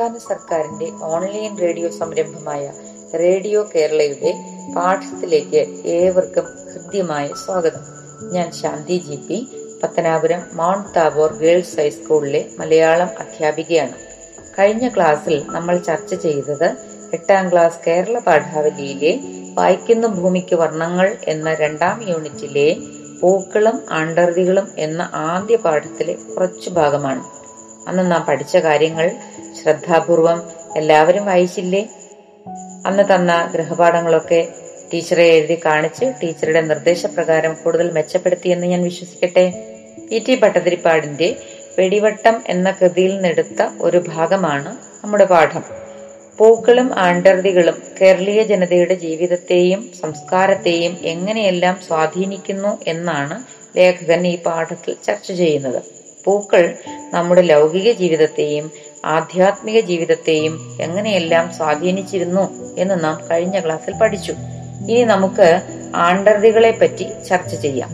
സംസ്ഥാന സർക്കാരിന്റെ online radio സംരംഭമായ റേഡിയോ കേരളയുടെ പാഠത്തിലേക്ക് ഏവർക്കും ഹൃദ്യമായ സ്വാഗതം. ഞാൻ Shanthi G P. Pathanapuram Mount Tabor Girls ഹൈസ്കൂളിലെ മലയാളം അധ്യാപികയാണ്. കഴിഞ്ഞ ക്ലാസ്സിൽ നമ്മൾ ചർച്ച ചെയ്തത് എട്ടാം ക്ലാസ് കേരള പാഠാവലിയിലെ വായിക്കുന്ന ഭൂമിക്ക് വർണങ്ങൾ എന്ന രണ്ടാം യൂണിറ്റിലെ പൂക്കളും ആണ്ടർതികളും എന്ന ആദ്യ പാഠത്തിലെ കുറച്ചു ഭാഗമാണ്. അന്ന് നാം പഠിച്ച കാര്യങ്ങൾ ശ്രദ്ധാപൂർവം എല്ലാവരും വായിച്ചില്ലേ? അന്ന് തന്ന ഗൃഹപാഠങ്ങളൊക്കെ ടീച്ചറെ എഴുതി കാണിച്ച് ടീച്ചറുടെ നിർദ്ദേശപ്രകാരം കൂടുതൽ മെച്ചപ്പെടുത്തിയെന്ന് ഞാൻ വിശ്വസിക്കട്ടെ? പി. ടി. ഭട്ടതിരിപ്പാടിന്റെ വെടിവട്ടം എന്ന കൃതിയിൽ നിന്നെടുത്ത ഒരു ഭാഗമാണ് നമ്മുടെ പാഠം. പൂക്കളും ആണ്ടർതികളും കേരളീയ ജനതയുടെ ജീവിതത്തെയും സംസ്കാരത്തെയും എങ്ങനെയെല്ലാം സ്വാധീനിക്കുന്നു എന്നാണ് ലേഖകൻ ഈ പാഠത്തിൽ ചർച്ച ചെയ്യുന്നത്. പൂക്കൾ നമ്മുടെ ലൗകിക ജീവിതത്തെയും ആധ്യാത്മിക ജീവിതത്തെയും എങ്ങനെയെല്ലാം സ്വാധീനിച്ചിരുന്നു എന്ന് നാം കഴിഞ്ഞ ക്ലാസ്സിൽ പഠിച്ചു. ഇനി നമുക്ക് ആണ്ടർതികളെ പറ്റി ചർച്ച ചെയ്യാം.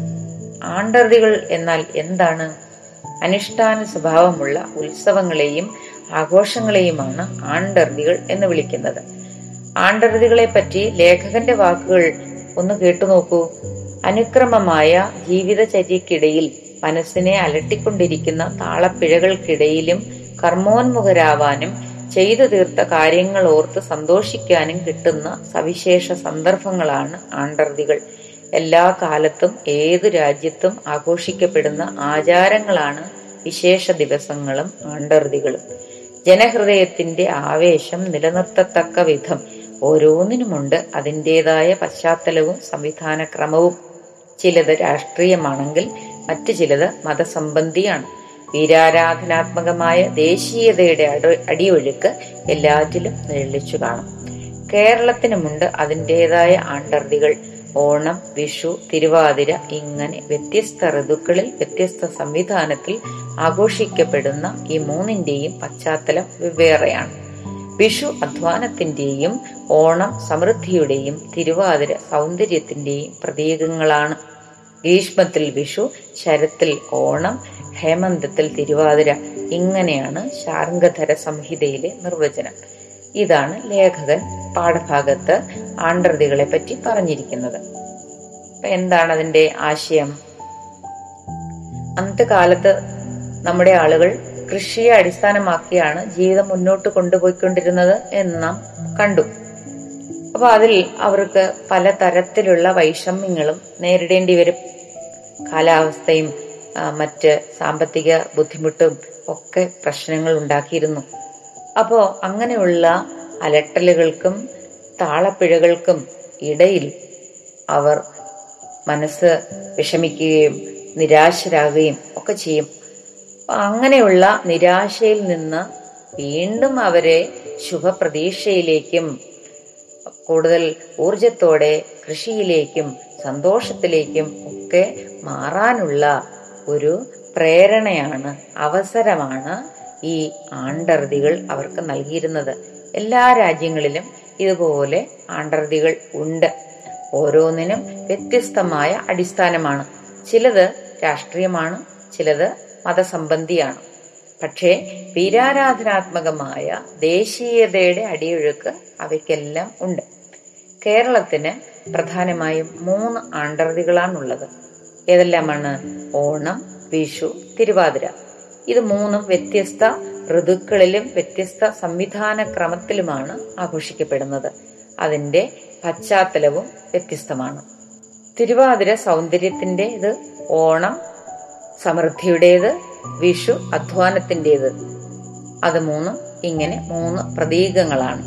ആണ്ടർതികൾ എന്നാൽ എന്താണ്? അനുഷ്ഠാന സ്വഭാവമുള്ള ഉത്സവങ്ങളെയും ആഘോഷങ്ങളെയുമാണ് ആണ്ടർതികൾ എന്ന് വിളിക്കുന്നത്. ആണ്ടർതികളെ പറ്റി ലേഖകന്റെ വാക്കുകൾ ഒന്ന് കേട്ടുനോക്കൂ അനുക്രമമായ ജീവിതചര്യക്കിടയിൽ മനസ്സിനെ അലട്ടിക്കൊണ്ടിരിക്കുന്ന താളപ്പിഴകൾക്കിടയിലും കർമ്മോന്മുഖരാവാനും ചെയ്തു തീർത്ത കാര്യങ്ങൾ ഓർത്ത് സന്തോഷിക്കാനും കിട്ടുന്ന സവിശേഷ സന്ദർഭങ്ങളാണ് ആണ്ടർതികൾ എല്ലാ കാലത്തും ഏതു രാജ്യത്തും ആഘോഷിക്കപ്പെടുന്ന ആചാരങ്ങളാണ് വിശേഷ ദിവസങ്ങളും ആണ്ടർതികളും ജനഹൃദയത്തിന്റെ ആവേശം നിലനിർത്തത്തക്ക വിധം ഓരോന്നിനുമുണ്ട് അതിന്റെതായ പശ്ചാത്തലവും സംവിധാനക്രമവും. ചിലത് രാഷ്ട്രീയമാണെങ്കിൽ മറ്റു ചിലത് മതസംബന്ധിയാണ്. വീരാരാധനാത്മകമായ ദേശീയതയുടെ അടിയൊഴുക്ക് എല്ലാറ്റിലും നിഴലിച്ചു കാണും. കേരളത്തിനുമുണ്ട് അതിന്റെതായ ആണ്ടർതികൾ ഓണം വിഷു തിരുവാതിര ഇങ്ങനെ വ്യത്യസ്ത ഋതുക്കളിൽ വ്യത്യസ്ത സംവിധാനത്തിൽ ആഘോഷിക്കപ്പെടുന്ന ഈ മൂന്നിന്റെയും പശ്ചാത്തലം വെവ്വേറെയാണ്. വിഷു അധ്വാനത്തിന്റെയും ഓണം സമൃദ്ധിയുടെയും തിരുവാതിര സൗന്ദര്യത്തിന്റെയും പ്രതീകങ്ങളാണ്. ഗ്രീഷ്മത്തിൽ വിഷു ശരത്തിൽ ഓണം ഹേമന്തത്തിൽ തിരുവാതിര ഇങ്ങനെയാണ് ശാർംഗധര സംഹിതയിലെ നിർവചനം. ഇതാണ് ലേഖകൻ പാഠഭാഗത്ത് ആണ്ടൃതികളെ പറ്റി പറഞ്ഞിരിക്കുന്നത്. എന്താണ് അതിന്റെ ആശയം? അന്നത്തെ കാലത്ത് നമ്മുടെ ആളുകൾ കൃഷിയെ അടിസ്ഥാനമാക്കിയാണ് ജീവിതം മുന്നോട്ട് കൊണ്ടുപോയിക്കൊണ്ടിരുന്നത് എന്ന് നാം കണ്ടു. അപ്പൊ അതിൽ അവർക്ക് പല തരത്തിലുള്ള വൈഷമ്യങ്ങളും നേരിടേണ്ടി വരും. കാലാവസ്ഥയും മറ്റ് സാമ്പത്തിക ബുദ്ധിമുട്ടും ഒക്കെ പ്രശ്നങ്ങൾ ഉണ്ടാക്കിയിരുന്നു. അപ്പോ അങ്ങനെയുള്ള അലട്ടലുകൾക്കും താളപ്പിഴകൾക്കും ഇടയിൽ അവർ മനസ്സ് വിഷമിക്കുകയും നിരാശരാകുകയും ഒക്കെ ചെയ്യും. അങ്ങനെയുള്ള നിരാശയിൽ നിന്ന് വീണ്ടും അവരെ ശുഭപ്രതീക്ഷയിലേക്കും കൂടുതൽ ഊർജത്തോടെ കൃഷിയിലേക്കും സന്തോഷത്തിലേക്കും ഒക്കെ മാറാനുള്ള ഒരു പ്രേരണയാണ് അവസരമാണ് ഈ ആണ്ടർതികൾ അവർക്ക് നൽകിയിരുന്നത്. എല്ലാ രാജ്യങ്ങളിലും ഇതുപോലെ ആണ്ടർതികൾ ഉണ്ട്. ഓരോന്നിനും വ്യത്യസ്തമായ അടിസ്ഥാനമാണ്. ചിലത് രാഷ്ട്രീയമാണ് ചിലത് മതസംബന്ധിയാണ്. പക്ഷേ വീരാരാധനാത്മകമായ ദേശീയതയുടെ അടിയൊഴുക്ക് അവയ്ക്കെല്ലാം ഉണ്ട്. കേരളത്തിന് പ്രധാനമായും മൂന്ന് ആണ്ടർതികളാണുള്ളത്. ഏതെല്ലാമാണ്? ഓണം വിഷു തിരുവാതിര. ഇത് മൂന്നും വ്യത്യസ്ത ഋതുക്കളിലും വ്യത്യസ്ത സംവിധാന ക്രമത്തിലുമാണ് ആഘോഷിക്കപ്പെടുന്നത്. അതിന്റെ പശ്ചാത്തലവും വ്യത്യസ്തമാണ്. തിരുവാതിര സൗന്ദര്യത്തിന്റെ ഇത് ഓണം സമൃദ്ധിയുടേത് വിഷു അധ്വാനത്തിന്റെത് അത് മൂന്നും ഇങ്ങനെ മൂന്ന് പ്രതീകങ്ങളാണ്.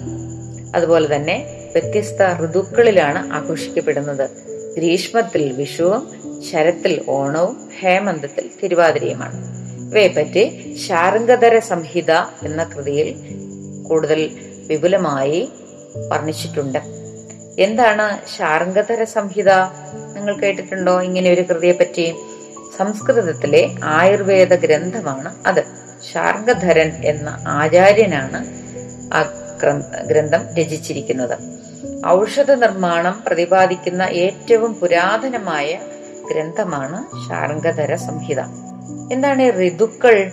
അതുപോലെ തന്നെ വ്യത്യസ്ത ഋതുക്കളിലാണ് ആഘോഷിക്കപ്പെടുന്നത്. ഗ്രീഷ്മത്തിൽ വിഷുവും ശരത്തിൽ ഓണവും ഹേമന്തത്തിൽ തിരുവാതിരയുമാണ്. ഇവയെപ്പറ്റി ശാരംഗധര സംഹിത എന്ന കൃതിയിൽ കൂടുതൽ വിപുലമായി വർണിച്ചിട്ടുണ്ട്. എന്താണ് ശാരംഗധര സംഹിത? നിങ്ങൾ കേട്ടിട്ടുണ്ടോ ഇങ്ങനെ ഒരു കൃതിയെ പറ്റി സംസ്കൃതത്തിലെ ആയുർവേദ ഗ്രന്ഥമാണ് അത്. ശാർഗധരൻ എന്ന ആചാര്യനാണ് ആ ഗ്രന്ഥം രചിച്ചിരിക്കുന്നത്. ഔഷധ നിർമ്മാണം പ്രതിപാദിക്കുന്ന ഏറ്റവും പുരാതനമായ ഗ്രന്ഥമാണ് ശാർംഗധര സംഹിത. എന്താണ് ഋതുക്കൾ?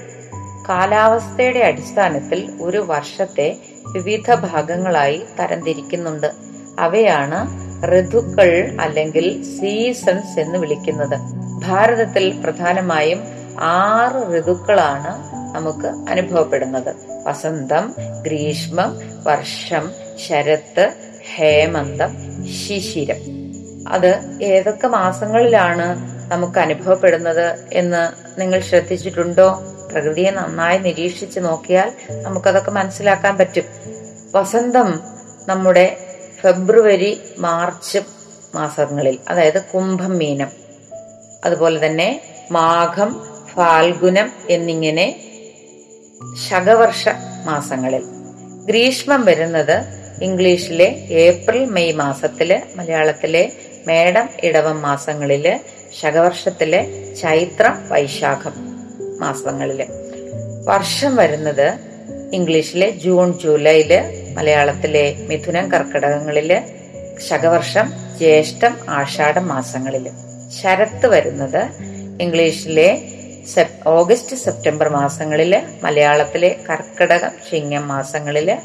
കാലാവസ്ഥയുടെ അടിസ്ഥാനത്തിൽ ഒരു വർഷത്തെ വിവിധ ഭാഗങ്ങളായി തരംതിരിക്കുന്നുണ്ട്. അവയാണ് ഋതുക്കൾ അല്ലെങ്കിൽ സീസൺസ് എന്ന് വിളിക്കുന്നത്. ഭാരതത്തിൽ പ്രധാനമായും ആറ് ഋതുക്കളാണ് നമുക്ക് അനുഭവപ്പെടുന്നത്. വസന്തം ഗ്രീഷ്മം വർഷം ശരത്ത് ഹേമന്തം ശിശിരം. അത് ഏതൊക്കെ മാസങ്ങളിലാണ് നമുക്ക് അനുഭവപ്പെടുന്നത് എന്ന് നിങ്ങൾ ശ്രദ്ധിച്ചിട്ടുണ്ടോ? പ്രകൃതിയെ നന്നായി നിരീക്ഷിച്ച് നോക്കിയാൽ നമുക്കതൊക്കെ മനസ്സിലാക്കാൻ പറ്റും. വസന്തം നമ്മുടെ ഫെബ്രുവരി മാർച്ച് മാസങ്ങളിൽ അതായത് കുംഭം മീനം. അതുപോലെ തന്നെ മാഘം ഫാൽഗുനം എന്നിങ്ങനെ ശകവർഷ മാസങ്ങളിൽ. ഗ്രീഷ്മം വരുന്നത് ഇംഗ്ലീഷിലെ ഏപ്രിൽ മെയ് മാസത്തിൽ മലയാളത്തിലെ മേടം ഇടവം മാസങ്ങളിൽ ശകവർഷത്തിലെ ചൈത്ര വൈശാഖം മാസങ്ങളിൽ. വർഷം വരുന്നത് ഇംഗ്ലീഷിലെ ജൂൺ ജൂലൈയിൽ മലയാളത്തിലെ മിഥുനം കർക്കിടകങ്ങളിൽ ശകവർഷം ജ്യേഷ്ഠം ആഷാഢം മാസങ്ങളിൽ. ശരത്ത് വരുന്നത് ഇംഗ്ലീഷിലെ ഓഗസ്റ്റ് സെപ്റ്റംബർ മാസങ്ങളിൽ മലയാളത്തിലെ കർക്കിടകം ചിങ്ങം മാസങ്ങളിൽ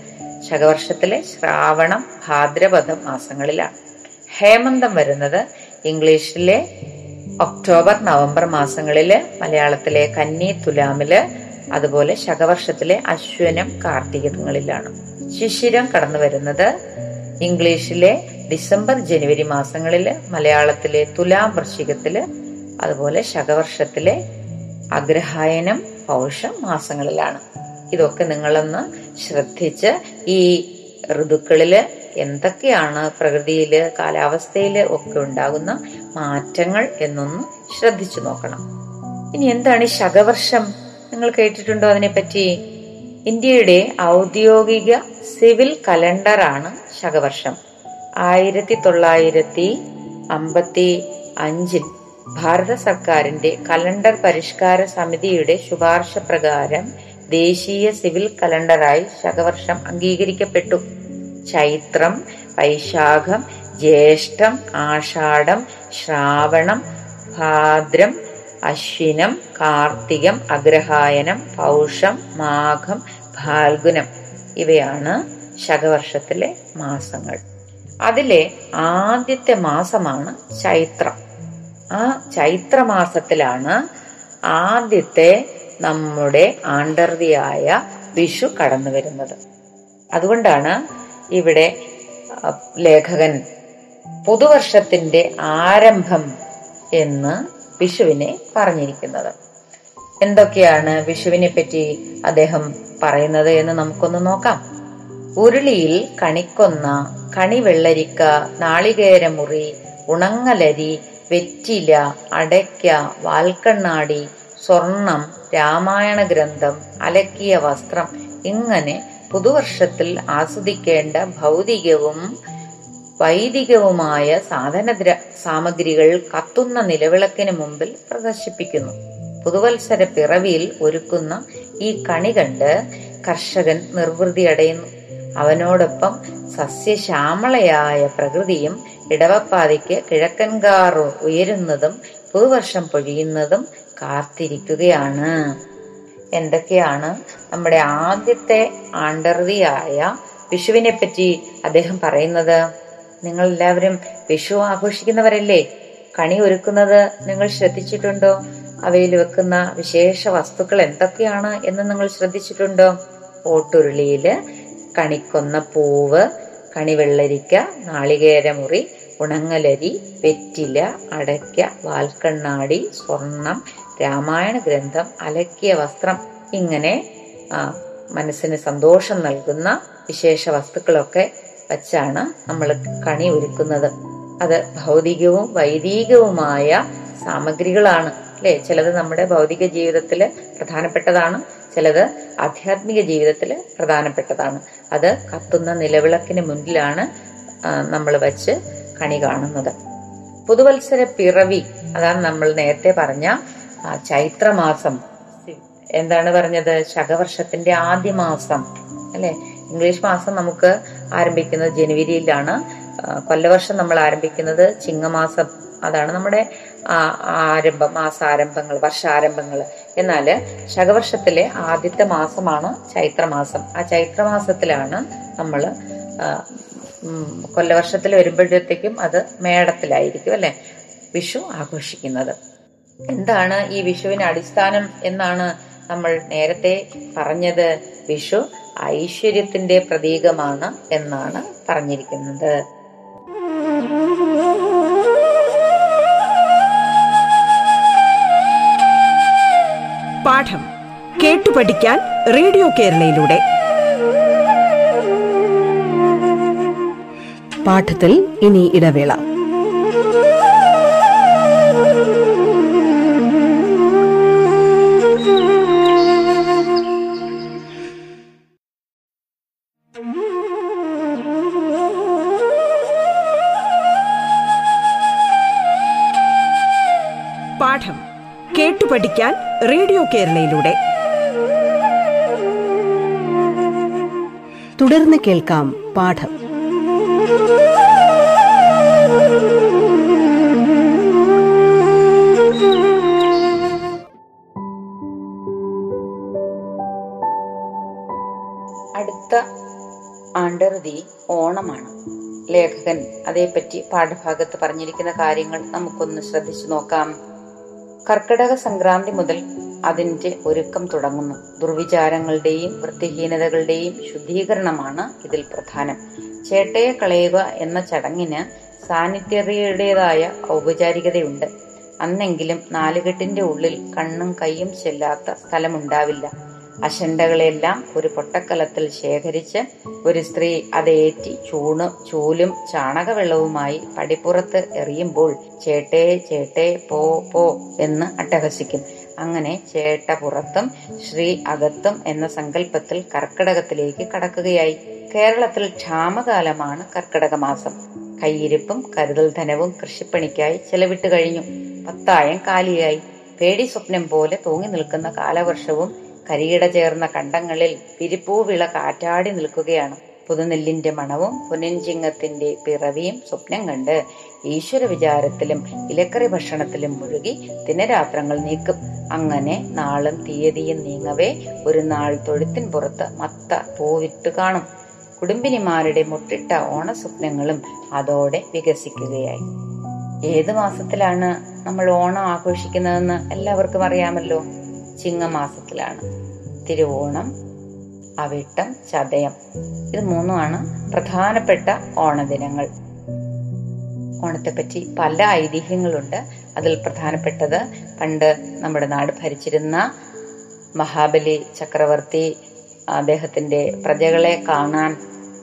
ശകവർഷത്തിലെ ശ്രാവണം ഭാദ്രപദം മാസങ്ങളിലാണ്. ഹേമന്തം വരുന്നത് ഇംഗ്ലീഷിലെ ഒക്ടോബർ നവംബർ മാസങ്ങളിൽ മലയാളത്തിലെ കന്നി തുലാമിൽ അതുപോലെ ശകവർഷത്തിലെ അശ്വനം കാർത്തികങ്ങളിലാണ്. ശിശിരം കടന്നു വരുന്നത് ഇംഗ്ലീഷിലെ ഡിസംബർ ജനുവരി മാസങ്ങളിൽ മലയാളത്തിലെ തുലാം വൃശ്ചികത്തിൽ അതുപോലെ ശകവർഷത്തിലെ അഗ്രഹായനം പൗഷം മാസങ്ങളിലാണ്. ഇതൊക്കെ നിങ്ങളൊന്ന് ശ്രദ്ധിച്ച് ഈ ഋതുക്കളിൽ എന്തൊക്കെയാണ് പ്രകൃതിയിൽ കാലാവസ്ഥയിൽ ഒക്കെ ഉണ്ടാകുന്ന മാറ്റങ്ങൾ എന്നൊന്ന് ശ്രദ്ധിച്ചു നോക്കണം. ഇനി എന്താണ് ഈ ശകവർഷം? നിങ്ങൾ കേട്ടിട്ടുണ്ടോ അതിനെപ്പറ്റി? ഇന്ത്യയുടെ ഔദ്യോഗിക സിവിൽ കലണ്ടറാണ് ശകവർഷം. ആയിരത്തി തൊള്ളായിരത്തി അമ്പത്തി അഞ്ചിൽ ഭാരത സർക്കാരിന്റെ കലണ്ടർ പരിഷ്കാര സമിതിയുടെ ശുപാർശ പ്രകാരം ദേശീയ സിവിൽ കലണ്ടറായി ശകവർഷം അംഗീകരിക്കപ്പെട്ടു. ചൈത്രം വൈശാഖം ജ്യേഷ്ഠം ആഷാഢം ശ്രാവണം ഭാദ്രം അശ്വിനം കാർത്തികം അഗ്രഹായനം പൗഷം മാഘം ഫാൽഗുനം ഇവയാണ് ശകവർഷത്തിലെ മാസങ്ങൾ. അതിലെ ആദ്യത്തെ മാസമാണ് ചൈത്രം. ആ ചൈത്രമാസത്തിലാണ് ആദ്യത്തെ നമ്മുടെ ആണ്ടർതിയായ വിഷു കടന്നു വരുന്നത് അതുകൊണ്ടാണ് ഇവിടെ ലേഖകൻ പുതുവർഷത്തിന്റെ ആരംഭം എന്ന് വിഷുവിനെ പറഞ്ഞിരിക്കുന്നത്. എന്തൊക്കെയാണ് വിഷുവിനെ പറ്റി അദ്ദേഹം പറയുന്നത് എന്ന് നമുക്കൊന്ന് നോക്കാം. ഉരുളിയിൽ കണിക്കൊന്ന കണിവെള്ളരിക്ക നാളികേരമുറി ഉണങ്ങലരി വെറ്റില അടയ്ക്ക വാൽക്കണ്ണാടി സ്വർണം രാമായണ ഗ്രന്ഥം അലക്കിയ വസ്ത്രം ഇങ്ങനെ പുതുവർഷത്തിൽ ആസ്വദിക്കേണ്ട ഭൗതികവും വൈദികവുമായ സാധന സാമഗ്രികൾ കത്തുന്ന നിലവിളക്കിന് മുമ്പിൽ പ്രദർശിപ്പിക്കുന്നു. പുതുവത്സര പിറവിയിൽ ഒരുക്കുന്ന ഈ കണി കണ്ട് കർഷകൻ നിർവൃതി അടയുന്നു. അവനോടൊപ്പം സസ്യശ്യാമളയായ പ്രകൃതിയും ഇടവപ്പാതിക്ക് കിഴക്കൻകാർ ഉയരുന്നതും പുതുവർഷം പൊഴിയുന്നതും കാത്തിരിക്കുകയാണ്. എന്തൊക്കെയാണ് നമ്മുടെ ആദ്യത്തെ ആണ്ടർവിയായ വിഷുവിനെ പറ്റി അദ്ദേഹം പറയുന്നത്? നിങ്ങൾ എല്ലാവരും വിഷു ആഘോഷിക്കുന്നവരല്ലേ? കണി ഒരുക്കുന്നത് നിങ്ങൾ ശ്രദ്ധിച്ചിട്ടുണ്ടോ? അവയിൽ വെക്കുന്ന വിശേഷ വസ്തുക്കൾ എന്തൊക്കെയാണ് എന്ന് നിങ്ങൾ ശ്രദ്ധിച്ചിട്ടുണ്ടോ? ഓട്ടുരുളിയിൽ കണിക്കൊന്ന പൂവ് കണിവെള്ളരിക്ക നാളികേരമുറി ഉണങ്ങലരി വെറ്റില അടയ്ക്ക വാൽക്കണ്ണാടി സ്വർണം രാമായണ ഗ്രന്ഥം അലക്കിയ വസ്ത്രം ഇങ്ങനെ മനസ്സിന് സന്തോഷം നൽകുന്ന വിശേഷ വസ്തുക്കളൊക്കെ വച്ചാണ് നമ്മൾ കണി ഒരുക്കുന്നത്. അത് ഭൗതികവും വൈദികവുമായ സാമഗ്രികളാണ്. അല്ലെ? ചിലത് നമ്മുടെ ഭൗതിക ജീവിതത്തിൽ പ്രധാനപ്പെട്ടതാണ് ചിലത് ആധ്യാത്മിക ജീവിതത്തിൽ പ്രധാനപ്പെട്ടതാണ്. അത് കത്തുന്ന നിലവിളക്കിന് മുന്നിലാണ് നമ്മൾ വച്ച് കണി കാണുന്നത്. പുതുവത്സര പിറവി അതാണ് നമ്മൾ നേരത്തെ പറഞ്ഞ ആ, ചൈത്രമാസം. എന്താണ് പറഞ്ഞത്? ശകവർഷത്തിന്റെ ആദ്യ മാസം അല്ലെ? ഇംഗ്ലീഷ് മാസം നമുക്ക് ആരംഭിക്കുന്നത് ജനുവരിയിലാണ്. കൊല്ലവർഷം നമ്മൾ ആരംഭിക്കുന്നത് ചിങ്ങമാസം. അതാണ് നമ്മുടെ ആരംഭം മാസാരംഭങ്ങൾ വർഷാരംഭങ്ങൾ. എന്നാൽ ശകവർഷത്തിലെ ആദ്യത്തെ മാസമാണ് ചൈത്രമാസം. ആ ചൈത്രമാസത്തിലാണ് നമ്മൾ കൊല്ലവർഷത്തിൽ വരുമ്പോഴത്തേക്കും അത് മേടത്തിലായിരിക്കും അല്ലെ? വിഷു ആഘോഷിക്കുന്നത്. എന്താണ് ഈ വിഷുവിന് അടിസ്ഥാനം എന്നാണ് നമ്മൾ നേരത്തെ പറഞ്ഞത്. വിഷു ഐശ്വര്യത്തിന്റെ പ്രതീകമാണ് എന്നാണ് പറഞ്ഞിരിക്കുന്നത്. പാഠം കേട്ടു പഠിക്കാൻ റേഡിയോ കേരളയിലൂടെ. പാഠത്തിൽ ഇനി ഇടവേള. പഠിക്കാൻ റേഡിയോ കേരളയിലൂടെ. തുടർന്ന് കേൾക്കാം പാഠം. അടുത്ത ആണ്ടറുതി ഓണമാണ്. ലേഖകൻ അതേപ്പറ്റി പാഠഭാഗത്ത് പറഞ്ഞിരിക്കുന്ന കാര്യങ്ങൾ നമുക്കൊന്ന് ശ്രദ്ധിച്ചു നോക്കാം. കർക്കിടക സംക്രാന്തി മുതൽ അതിന്റെ ഒരുക്കം തുടങ്ങുന്നു. ദുർവിചാരങ്ങളുടെയും വൃത്തിഹീനതകളുടെയും ശുദ്ധീകരണമാണ് ഇതിൽ പ്രധാനം. ചേട്ടയെ കളയുക എന്ന ചടങ്ങിന് സാനിറ്ററിയുടേതായ ഔപചാരികതയുണ്ട്. അന്നെങ്കിലും നാലുകെട്ടിന്റെ ഉള്ളിൽ കണ്ണും കൈയും ചെല്ലാത്ത സ്ഥലമുണ്ടാവില്ല. അശണ്ടകളെല്ലാം ഒരു പൊട്ടക്കലത്തിൽ ശേഖരിച്ച് ഒരു സ്ത്രീ അതേറ്റി ചൂണ് ചൂലും ചാണകവെള്ളവുമായി പടിപ്പുറത്ത് എറിയുമ്പോൾ ചേട്ടേ ചേട്ടേ പോ പോ എന്ന് അട്ടഹസിക്കും. അങ്ങനെ ചേട്ട പുറത്തും ശ്രീ അകത്തും എന്ന സങ്കല്പത്തിൽ കർക്കിടകത്തിലേക്ക് കടക്കുകയായി. കേരളത്തിൽ ക്ഷാമകാലമാണ് കർക്കിടക മാസം കയ്യിരിപ്പും കരുതൽ ധനവും കൃഷിപ്പണിക്കായി ചെലവിട്ട് കഴിഞ്ഞു. പത്തായം കാലിയായി. പേടി സ്വപ്നം പോലെ തൂങ്ങി നിൽക്കുന്ന കാലവർഷവും കരിയിട ചേർന്ന കണ്ടങ്ങളിൽ പിരിപ്പൂവിള കാറ്റാടി നിൽക്കുകയാണ്. പുതുനെല്ലിന്റെ മണവും പുനഞ്ചിങ്ങത്തിന്റെ പിറവിയും സ്വപ്നം കണ്ട് ഈശ്വര വിചാരത്തിലും ഇലക്കറി ഭക്ഷണത്തിലും മുഴുകി ദിനരാത്രങ്ങൾ നീക്കും. അങ്ങനെ നാളും തീയതിയും നീങ്ങവേ ഒരു നാൾ തൊഴുത്തിൻ പുറത്ത് മത്ത പൂവിട്ട് കാണും. കുടുംബിനിമാരുടെ മുട്ടിട്ട ഓണസ്വപ്നങ്ങളും അതോടെ വികസിക്കുകയായി. ഏത് മാസത്തിലാണ് നമ്മൾ ഓണം ആഘോഷിക്കുന്നതെന്ന് എല്ലാവർക്കും അറിയാമല്ലോ. ചിങ്ങമാസത്തിലാണ്. തിരുവോണം അവിട്ടം ചതയം. ഇത് മൂന്നുമാണ് പ്രധാനപ്പെട്ട ഓണദിനങ്ങൾ. ഓണത്തെപ്പറ്റി പല ഐതിഹ്യങ്ങളുണ്ട്. അതിൽ പ്രധാനപ്പെട്ടത് പണ്ട് നമ്മുടെ നാട് ഭരിച്ചിരുന്ന മഹാബലി ചക്രവർത്തി അദ്ദേഹത്തിന്റെ പ്രജകളെ കാണാൻ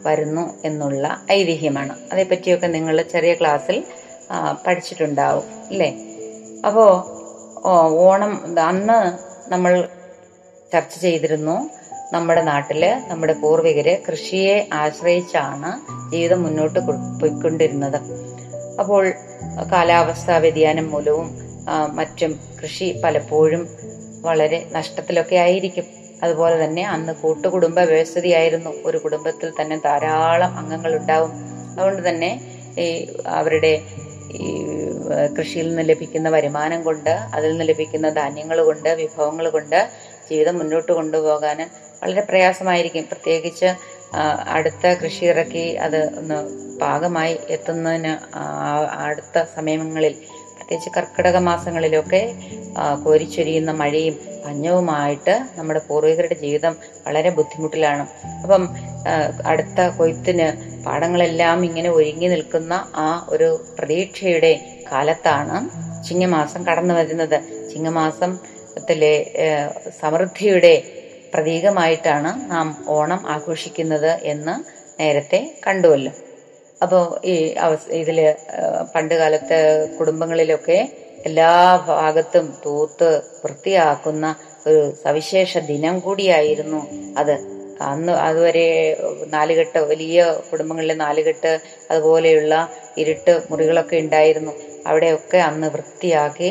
വരുന്നു എന്നുള്ള ഐതിഹ്യമാണ്. അതേപ്പറ്റിയൊക്കെ നിങ്ങൾ ചെറിയ ക്ലാസ്സിൽ പഠിച്ചിട്ടുണ്ടാവും അല്ലേ? അപ്പോ ഓണം അന്ന് നമ്മൾ ചർച്ച ചെയ്തിരുന്നു നമ്മുടെ നാട്ടിൽ നമ്മുടെ പൂർവികര് കൃഷിയെ ആശ്രയിച്ചാണ് ജീവിതം മുന്നോട്ട് പോയിക്കൊണ്ടിരുന്നത്. അപ്പോൾ കാലാവസ്ഥാ വ്യതിയാനം മൂലവും മറ്റും കൃഷി പലപ്പോഴും വളരെ നഷ്ടത്തിലൊക്കെ ആയിരിക്കും. അതുപോലെ തന്നെ അന്ന് കൂട്ടുകുടുംബ വ്യവസ്ഥിതിയായിരുന്നു. ഒരു കുടുംബത്തിൽ തന്നെ ധാരാളം അംഗങ്ങൾ ഉണ്ടാവും അതുകൊണ്ട് തന്നെ ഈ അവരുടെ ഈ കൃഷിയിൽ നിന്ന് ലഭിക്കുന്ന വരുമാനം കൊണ്ട് അതിൽ നിന്ന് ലഭിക്കുന്ന ധാന്യങ്ങൾ കൊണ്ട് വിഭവങ്ങൾ കൊണ്ട് ജീവിതം മുന്നോട്ട് കൊണ്ടുപോകാൻ വളരെ പ്രയാസമായിരിക്കും. പ്രത്യേകിച്ച് അടുത്ത കൃഷി ഇറക്കി അത് ഒന്ന് പാകമായി എത്തുന്നതിന് അടുത്ത സമയങ്ങളിൽ പ്രത്യേകിച്ച് കർക്കിടക മാസങ്ങളിലൊക്കെ കോരിച്ചൊരിയുന്ന മഴയും പഞ്ഞവുമായിട്ട് നമ്മുടെ പൂർവികരുടെ ജീവിതം വളരെ ബുദ്ധിമുട്ടിലാണ്. അപ്പം അടുത്ത കൊയ്ത്തിന് പാടങ്ങളെല്ലാം ഇങ്ങനെ ഒരുങ്ങി നിൽക്കുന്ന ആ ഒരു പ്രതീക്ഷയുടെ കാലത്താണ് ചിങ്ങമാസം കടന്നു വരുന്നത്. ചിങ്ങമാസത്തിലെ ത്തിലെ സമൃദ്ധിയുടെ പ്രതീകമായിട്ടാണ് നാം ഓണം ആഘോഷിക്കുന്നത് എന്ന് നേരത്തെ കണ്ടുവല്ലോ. അപ്പോൾ ഈ അവസ് ഇതിൽ പണ്ട് കാലത്ത് കുടുംബങ്ങളിലൊക്കെ എല്ലാ ഭാഗത്തും തൂത്ത് വൃത്തിയാക്കുന്ന ഒരു സവിശേഷ ദിനം കൂടിയായിരുന്നു അത്. അന്ന് അതുവരെ നാലുകെട്ട് വലിയ കുടുംബങ്ങളിലെ നാലുകെട്ട് അതുപോലെയുള്ള ഇരുട്ട് മുറികളൊക്കെ ഉണ്ടായിരുന്നു. അവിടെയൊക്കെ അന്ന് വൃത്തിയാക്കി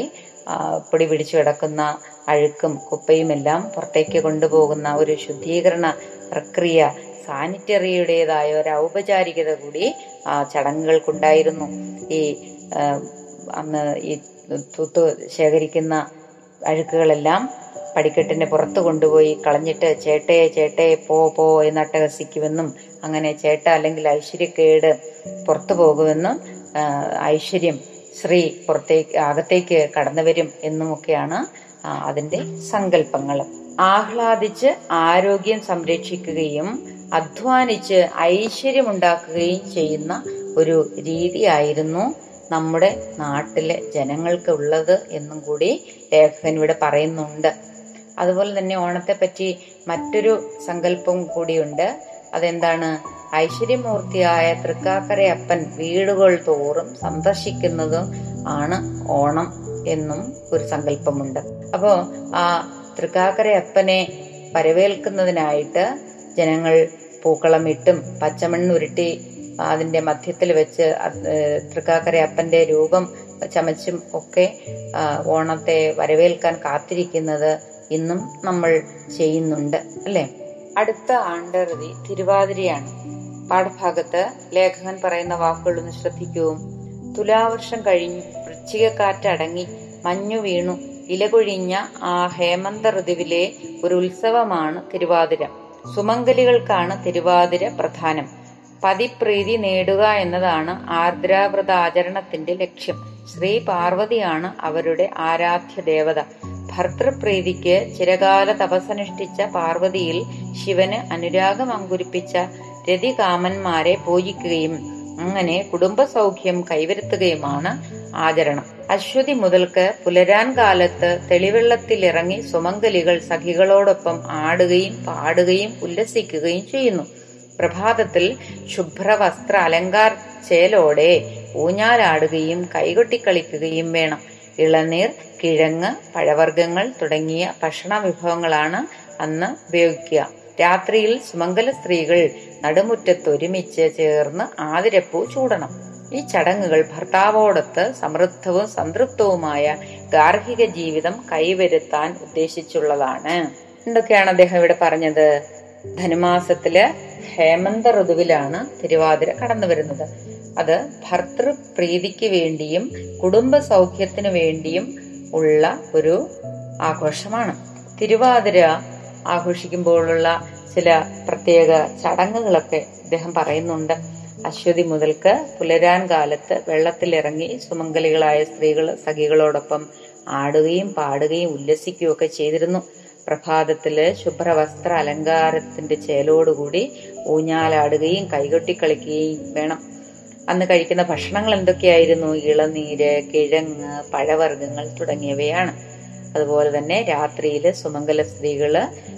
പൊടി പിടിച്ചു കിടക്കുന്ന അഴുക്കും കുപ്പയുമെല്ലാം പുറത്തേക്ക് കൊണ്ടുപോകുന്ന ഒരു ശുദ്ധീകരണ പ്രക്രിയ സാനിറ്ററിയുടേതായ ഒരു ഔപചാരികത കൂടി ആ ചടങ്ങുകൾക്കുണ്ടായിരുന്നു. ഈ അന്ന് ഈ തൂത്ത് ശേഖരിക്കുന്ന അഴുക്കുകളെല്ലാം പടിക്കെട്ടിന്റെ പുറത്ത് കൊണ്ടുപോയി കളഞ്ഞിട്ട് ചേട്ടയെ ചേട്ടയെ പോ പോ എന്ന് അട്ടഹസിക്കുമെന്നും അങ്ങനെ ചേട്ട അല്ലെങ്കിൽ ഐശ്വര്യക്കേട് പുറത്തു പോകുമെന്നും ഐശ്വര്യം ശ്രീ പുറത്തേക്ക് അകത്തേക്ക് കടന്നു വരും എന്നുമൊക്കെയാണ് അതിന്റെ സങ്കല്പങ്ങൾ ആഹ്ലാദിച്ച് ആരോഗ്യം സംരക്ഷിക്കുകയും അധ്വാനിച്ച് ഐശ്വര്യമുണ്ടാക്കുകയും ചെയ്യുന്ന ഒരു രീതിയായിരുന്നു നമ്മുടെ നാട്ടിലെ ജനങ്ങൾക്ക് ഉള്ളത് എന്നും കൂടി ലേഖകൻ ഇവിടെ പറയുന്നുണ്ട്. അതുപോലെ തന്നെ ഓണത്തെ പറ്റി മറ്റൊരു സങ്കല്പം കൂടിയുണ്ട്. അതെന്താണ്? ഐശ്വര്യമൂർത്തിയായ തൃക്കാക്കരയപ്പൻ വീടുകൾ തോറും സന്ദർശിക്കുന്നതും ആണ് ഓണം എന്നും ഒരു സങ്കല്പമുണ്ട്. അപ്പോ ആ തൃക്കാക്കരയപ്പനെ വരവേൽക്കുന്നതിനായിട്ട് ജനങ്ങൾ പൂക്കളമിട്ടും പച്ചമണ്ണുരുട്ടി അതിന്റെ മധ്യത്തിൽ വെച്ച് തൃക്കാക്കരയപ്പന്റെ രൂപം ചമച്ചും ഒക്കെ ഓണത്തെ വരവേൽക്കാൻ കാത്തിരിക്കുന്നത് ഇന്നും നമ്മൾ ചെയ്യുന്നുണ്ട് അല്ലേ? അടുത്ത ആണ്ടറുതി തിരുവാതിരയാണ്. പാഠഭാഗത്ത് ലേഖകൻ പറയുന്ന വാക്കുകളൊന്ന് ശ്രദ്ധിക്കൂ. തുലാവർഷം കഴിഞ്ഞു വൃശ്ചികക്കാറ്റടങ്ങി മഞ്ഞു വീണു. ഇലകൊഴിഞ്ഞ ആ ഹേമന്ത ഋതുവിലെ ഒരു ഉത്സവമാണ് തിരുവാതിര. സുമംഗലികൾക്കാണ് തിരുവാതിര പ്രധാനം. പതിപ്രീതി നേടുക എന്നതാണ് ആർദ്രാവ്രത ആചരണത്തിന്റെ ലക്ഷ്യം. ശ്രീ പാർവതിയാണ് അവരുടെ ആരാധ്യ ദേവത. ഭർത്തൃപ്രീതിക്ക് ചിരകാല തപസ്സനുഷ്ഠിച്ച പാർവതിയിൽ ശിവന് അനുരാഗം അങ്കുരിപ്പിച്ച രതികാമന്മാരെ പൂജിക്കുകയും അങ്ങനെ കുടുംബസൗഖ്യം കൈവരുത്തുകയുമാണ് ആചരണം. അശ്വതി മുതൽക്ക് പുലരാൻ കാലത്ത് തെളിവെള്ളത്തിലിറങ്ങി സുമംഗലികൾ സഖികളോടൊപ്പം ആടുകയും പാടുകയും ഉല്ലസിക്കുകയും ചെയ്യുന്നു. പ്രഭാതത്തിൽ ശുഭ്രവസ്ത്ര അലങ്കാർ ചേലോടെ ഊഞ്ഞാലാടുകയും കൈകൊട്ടിക്കളിക്കുകയും വേണം. ഇളനീർ കിഴങ്ങ് പഴവർഗങ്ങൾ തുടങ്ങിയ ഭക്ഷണ വിഭവങ്ങളാണ് അന്ന് ഉപയോഗിക്കുക. രാത്രിയിൽ സുമംഗല സ്ത്രീകൾ നടുമുറ്റത്ത് ഒരുമിച്ച് ചേർന്ന് ആതിരപ്പൂ ചൂടണം. ഈ ചടങ്ങുകൾ ഭർത്താവോടൊത്ത് സമൃദ്ധവും സംതൃപ്തവുമായ ഗാർഹിക ജീവിതം കൈവരുത്താൻ ഉദ്ദേശിച്ചുള്ളതാണ്. എന്തൊക്കെയാണ് അദ്ദേഹം ഇവിടെ പറഞ്ഞത്? ധനുമാസത്തിൽ ഹേമന്ത ഋതുവിലാണ് തിരുവാതിര കടന്നു വരുന്നത് അത് ഭർത്തൃപ്രീതിക്ക് വേണ്ടിയും കുടുംബ സൗഖ്യത്തിനു വേണ്ടിയും ഉള്ള ഒരു ആഘോഷമാണ്. തിരുവാതിര ആഘോഷിക്കുമ്പോഴുള്ള ചില പ്രത്യേക ചടങ്ങുകളൊക്കെ ഇദ്ദേഹം പറയുന്നുണ്ട്. അശ്വതി മുതൽക്ക് പുലരാൻ കാലത്ത് വെള്ളത്തിലിറങ്ങി സുമംഗലികളായ സ്ത്രീകൾ സഖികളോടൊപ്പം ആടുകയും പാടുകയും ഉല്ലസിക്കുകയും ഒക്കെ ചെയ്തിരുന്നു. പ്രഭാതത്തിൽ ശുഭ്രവസ്ത്ര അലങ്കാരത്തിന്റെ ചേലോടുകൂടി ഊഞ്ഞാലാടുകയും കൈകൊട്ടിക്കളിക്കുകയും വേണം. അന്ന് കഴിക്കുന്ന ഭക്ഷണങ്ങൾ എന്തൊക്കെയായിരുന്നു? ഇളനീര് കിഴങ്ങ് പഴവർഗങ്ങൾ തുടങ്ങിയവയാണ്. അതുപോലെ തന്നെ രാത്രിയിൽ സുമംഗല സ്ത്രീകൾ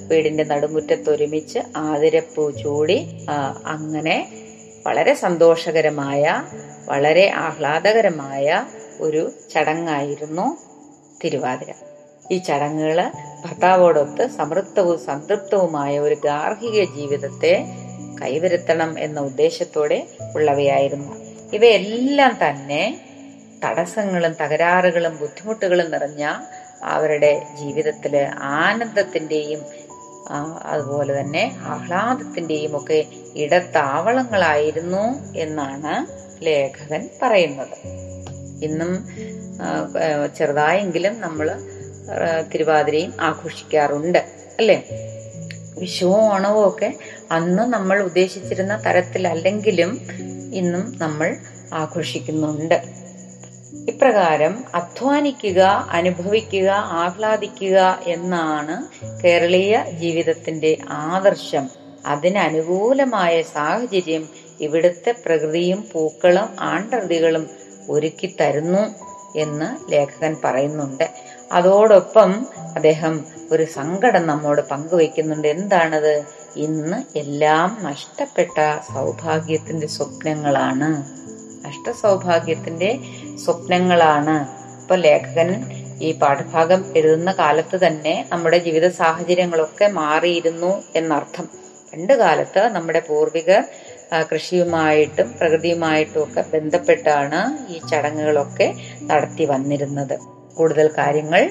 വീടിന്റെ നടുമുറ്റത്ത് ഒരുമിച്ച് ആതിരപ്പൂ ചൂടി അങ്ങനെ വളരെ സന്തോഷകരമായ വളരെ ആഹ്ലാദകരമായ ഒരു ചടങ്ങായിരുന്നു തിരുവാതിര. ഈ ചടങ്ങുകൾ ഭർത്താവോടൊത്ത് സമൃദ്ധവും സംതൃപ്തവുമായ ഒരു ഗാർഹിക ജീവിതത്തെ കൈവരുത്തണം എന്ന ഉദ്ദേശത്തോടെ ഉള്ളവയായിരുന്നു. ഇവയെല്ലാം തന്നെ തടസ്സങ്ങളും തകരാറുകളും ബുദ്ധിമുട്ടുകളും നിറഞ്ഞ അവരുടെ ജീവിതത്തിൽ ആനന്ദത്തിന്റെയും അതുപോലെ തന്നെ ആഹ്ലാദത്തിന്റെയും ഒക്കെ ഇടത്താവളങ്ങളായിരുന്നു എന്നാണ് ലേഖകൻ പറയുന്നത്. ഇന്നും ചെറുതായെങ്കിലും നമ്മൾ തിരുവാതിരയും ആഘോഷിക്കാറുണ്ട് അല്ലേ? വിഷുവും ഓണവും ഒക്കെ അന്ന് നമ്മൾ ഉദ്ദേശിച്ചിരുന്ന തരത്തിലല്ലെങ്കിലും ഇന്നും നമ്മൾ ആഘോഷിക്കുന്നുണ്ട്. ഇപ്രകാരം അധ്വാനിക്കുക അനുഭവിക്കുക ആഹ്ലാദിക്കുക എന്നാണ് കേരളീയ ജീവിതത്തിന്റെ ആദർശം. അതിനനുകൂലമായ സാഹചര്യം ഇവിടുത്തെ പ്രകൃതിയും പൂക്കളും ആണ്ടൃതികളും ഒരുക്കി തരുന്നു എന്ന് ലേഖകൻ പറയുന്നുണ്ട്. അതോടൊപ്പം അദ്ദേഹം ഒരു സങ്കടം നമ്മോട് പങ്കുവെക്കുന്നുണ്ട് എന്താണത്? ഇന്ന് എല്ലാം നഷ്ടപ്പെട്ട സൗഭാഗ്യത്തിന്റെ സ്വപ്നങ്ങളാണ്. നഷ്ടസൗഭാഗ്യത്തിന്റെ സ്വപ്നങ്ങളാണ്. ഇപ്പൊ ലേഖകൻ ഈ പാഠഭാഗം എഴുതുന്ന കാലത്ത് തന്നെ നമ്മുടെ ജീവിത സാഹചര്യങ്ങളൊക്കെ മാറിയിരുന്നു എന്നർത്ഥം. പണ്ട് കാലത്ത് നമ്മുടെ പൂർവികർ കൃഷിയുമായിട്ടും പ്രകൃതിയുമായിട്ടും ഒക്കെ ബന്ധപ്പെട്ടാണ് ഈ ചടങ്ങുകളൊക്കെ നടത്തി വന്നിരുന്നത്. കൂടുതൽ കാര്യങ്ങൾ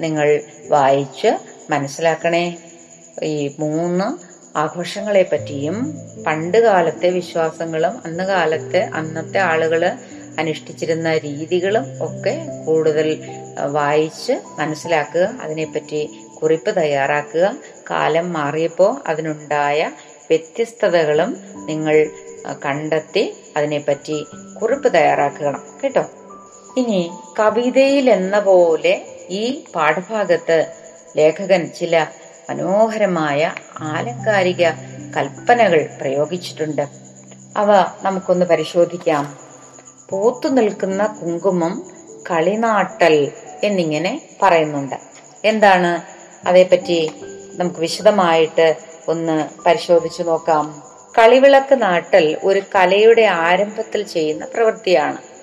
നിങ്ങൾ വായിച്ച് മനസ്സിലാക്കണേ. ഈ മൂന്ന് ആഘോഷങ്ങളെ പറ്റിയും പണ്ട് കാലത്തെ വിശ്വാസങ്ങളും അന്ന് കാലത്തെ അന്നത്തെ ആളുകൾ അനുഷ്ഠിച്ചിരുന്ന രീതികളും ഒക്കെ കൂടുതൽ വായിച്ച് മനസ്സിലാക്കുക അതിനെപ്പറ്റി കുറിപ്പ് തയ്യാറാക്കുക. കാലം മാറിയപ്പോൾ അതിനുണ്ടായ വ്യത്യസ്തതകളും നിങ്ങൾ കണ്ടെത്തി അതിനെപ്പറ്റി കുറിപ്പ് തയ്യാറാക്കണം. കേട്ടോ? ഇനി കവിതയിൽ എന്ന പോലെ ഈ പാഠഭാഗത്ത് ലേഖകൻ ചില മനോഹരമായ ആലങ്കാരിക കൽപ്പനകൾ പ്രയോഗിച്ചിട്ടുണ്ട്. അവ നമുക്കൊന്ന് പരിശോധിക്കാം. പോത്തു നിൽക്കുന്ന കുങ്കുമം കളിനാട്ടൽ എന്നിങ്ങനെ പറയുന്നുണ്ട്. എന്താണ് അതേപ്പറ്റി നമുക്ക് വിശദമായിട്ട് ഒന്ന് പരിശോധിച്ചു നോക്കാം. കളിവിളക്ക് നാട്ടൽ ഒരു കലയുടെ ആരംഭത്തിൽ ചെയ്യുന്ന പ്രവൃത്തിയാണ്.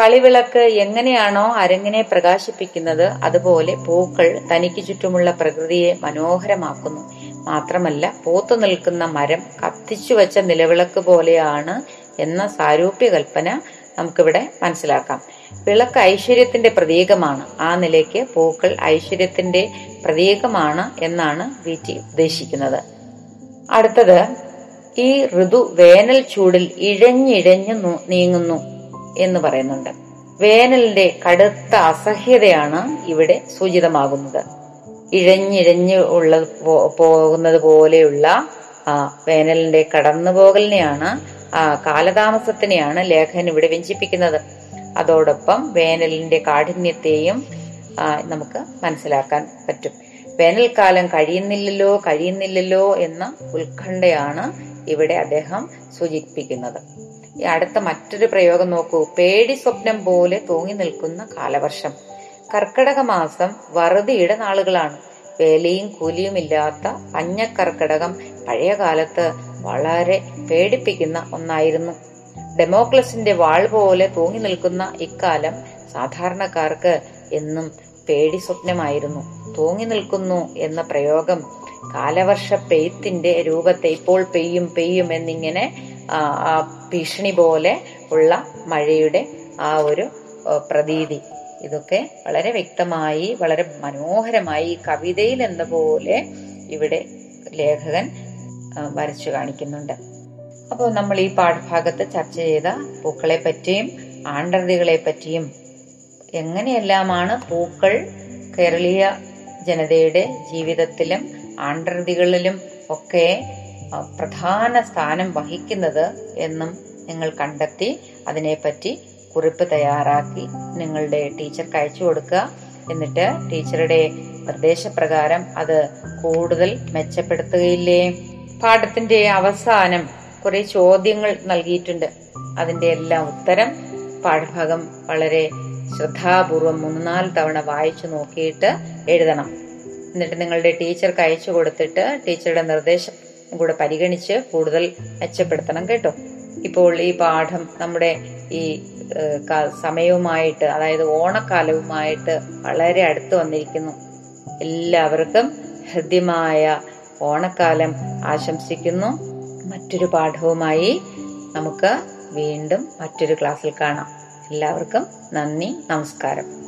കളിവിളക്ക് എങ്ങനെയാണോ അരങ്ങിനെ പ്രകാശിപ്പിക്കുന്നത് അതുപോലെ പൂക്കൾ തനിക്ക് ചുറ്റുമുള്ള പ്രകൃതിയെ മനോഹരമാക്കുന്നു. മാത്രമല്ല പൂത്തു നിൽക്കുന്ന മരം കത്തിച്ചു വെച്ച നിലവിളക്ക് പോലെയാണ് എന്ന സാരൂപ്യ കൽപ്പന നമുക്കിവിടെ മനസ്സിലാക്കാം. വിളക്ക് ഐശ്വര്യത്തിന്റെ പ്രതീകമാണ്. ആ നിലയ്ക്ക് പൂക്കൾ ഐശ്വര്യത്തിന്റെ പ്രതീകമാണ് എന്നാണ് വി ടി ഉദ്ദേശിക്കുന്നത്. അടുത്തത് ഈ ഋതു വേനൽ ചൂടിൽ ഇഴഞ്ഞിഴഞ്ഞു നീങ്ങുന്നു. എന്ന് പറയുന്നുണ്ട്. വേനലിന്റെ കടുത്ത അസഹ്യതയാണ് ഇവിടെ സൂചിതമാകുന്നത്. ഇഴഞ്ഞിഴഞ്ഞ് ഉള്ള പോകുന്നത് പോലെയുള്ള ആ വേനലിന്റെ കടന്നുപോകലിനെയാണ് കാലതാമസത്തിനെയാണ് ലേഖകൻ ഇവിടെ വ്യഞ്ചിപ്പിക്കുന്നത്. അതോടൊപ്പം വേനലിന്റെ കാഠിന്യത്തെയും നമുക്ക് മനസ്സിലാക്കാൻ പറ്റും. വേനൽക്കാലം കഴിയുന്നില്ലല്ലോ കഴിയുന്നില്ലല്ലോ എന്ന ഉത്കണ്ഠയാണ് ഇവിടെ അദ്ദേഹം സൂചിപ്പിക്കുന്നത്. ഈ അടുത്ത മറ്റൊരു പ്രയോഗം നോക്കൂ. പേടി സ്വപ്നം പോലെ തൂങ്ങി നിൽക്കുന്ന കാലവർഷം. കർക്കിടക മാസം വറുതിയുടെ നാളുകളാണ്. വേലയും കൂലിയുമില്ലാത്ത പഞ്ഞക്കർക്കിടകം പഴയ കാലത്ത് വളരെ പേടിപ്പിക്കുന്ന ഒന്നായിരുന്നു. ഡെമോക്ലസിന്റെ വാൾ പോലെ തൂങ്ങി നിൽക്കുന്ന ഇക്കാലം സാധാരണക്കാർക്ക് എന്നും പേടി സ്വപ്നമായിരുന്നു. തൂങ്ങി നിൽക്കുന്നു എന്ന പ്രയോഗം കാലവർഷ പെയ്ത്തിന്റെ രൂപത്തെ ഇപ്പോൾ പെയ്യും പെയ്യും എന്നിങ്ങനെ ആ, ഭീഷണി പോലെ ഉള്ള മഴയുടെ ആ ഒരു പ്രതീതി. ഇതൊക്കെ വളരെ വ്യക്തമായി വളരെ മനോഹരമായി കവിതയിൽ എന്ന പോലെ ഇവിടെ ലേഖകൻ വരച്ചു കാണിക്കുന്നുണ്ട്. അപ്പോൾ നമ്മൾ ഈ പാഠഭാഗത്ത് ചർച്ച ചെയ്ത പൂക്കളെ പറ്റിയും ആണ്ടർതികളെ പറ്റിയും എങ്ങനെയെല്ലാമാണ് പൂക്കൾ കേരളീയ ജനതയുടെ ജീവിതത്തിലും ആണ്ടർതികളിലും ഒക്കെ പ്രധാന സ്ഥാനം വഹിക്കുന്നത് എന്നും നിങ്ങൾ കണ്ടെത്തി അതിനെപ്പറ്റി കുറിപ്പ് തയ്യാറാക്കി നിങ്ങളുടെ ടീച്ചർക്ക് അയച്ചു കൊടുക്കുക. എന്നിട്ട് ടീച്ചറുടെ നിർദ്ദേശപ്രകാരം അത് കൂടുതൽ മെച്ചപ്പെടുത്തുകയില്ലേ? പാഠത്തിന്റെ അവസാനം കുറെ ചോദ്യങ്ങൾ നൽകിയിട്ടുണ്ട്. അതിന്റെ എല്ലാം ഉത്തരം പാഠഭാഗം വളരെ ശ്രദ്ധാപൂർവം മൂന്നാൽ തവണ വായിച്ചു നോക്കിയിട്ട് എഴുതണം. എന്നിട്ട് നിങ്ങളുടെ ടീച്ചർക്ക് അയച്ചു കൊടുത്തിട്ട് ടീച്ചറുടെ നിർദ്ദേശം കൂടെ പരിഗണിച്ച് കൂടുതൽ മെച്ചപ്പെടുത്തണം കേട്ടോ. ഇപ്പോൾ ഈ പാഠം നമ്മുടെ ഈ സമയവുമായിട്ട് അതായത് ഓണക്കാലവുമായിട്ട് വളരെ അടുത്ത് വന്നിരിക്കുന്നു. എല്ലാവർക്കും ഹൃദ്യമായ ഓണക്കാലം ആശംസിക്കുന്നു. മറ്റൊരു പാഠവുമായി നമുക്ക് വീണ്ടും മറ്റൊരു ക്ലാസ്സിൽ കാണാം. എല്ലാവർക്കും നന്ദി നമസ്കാരം.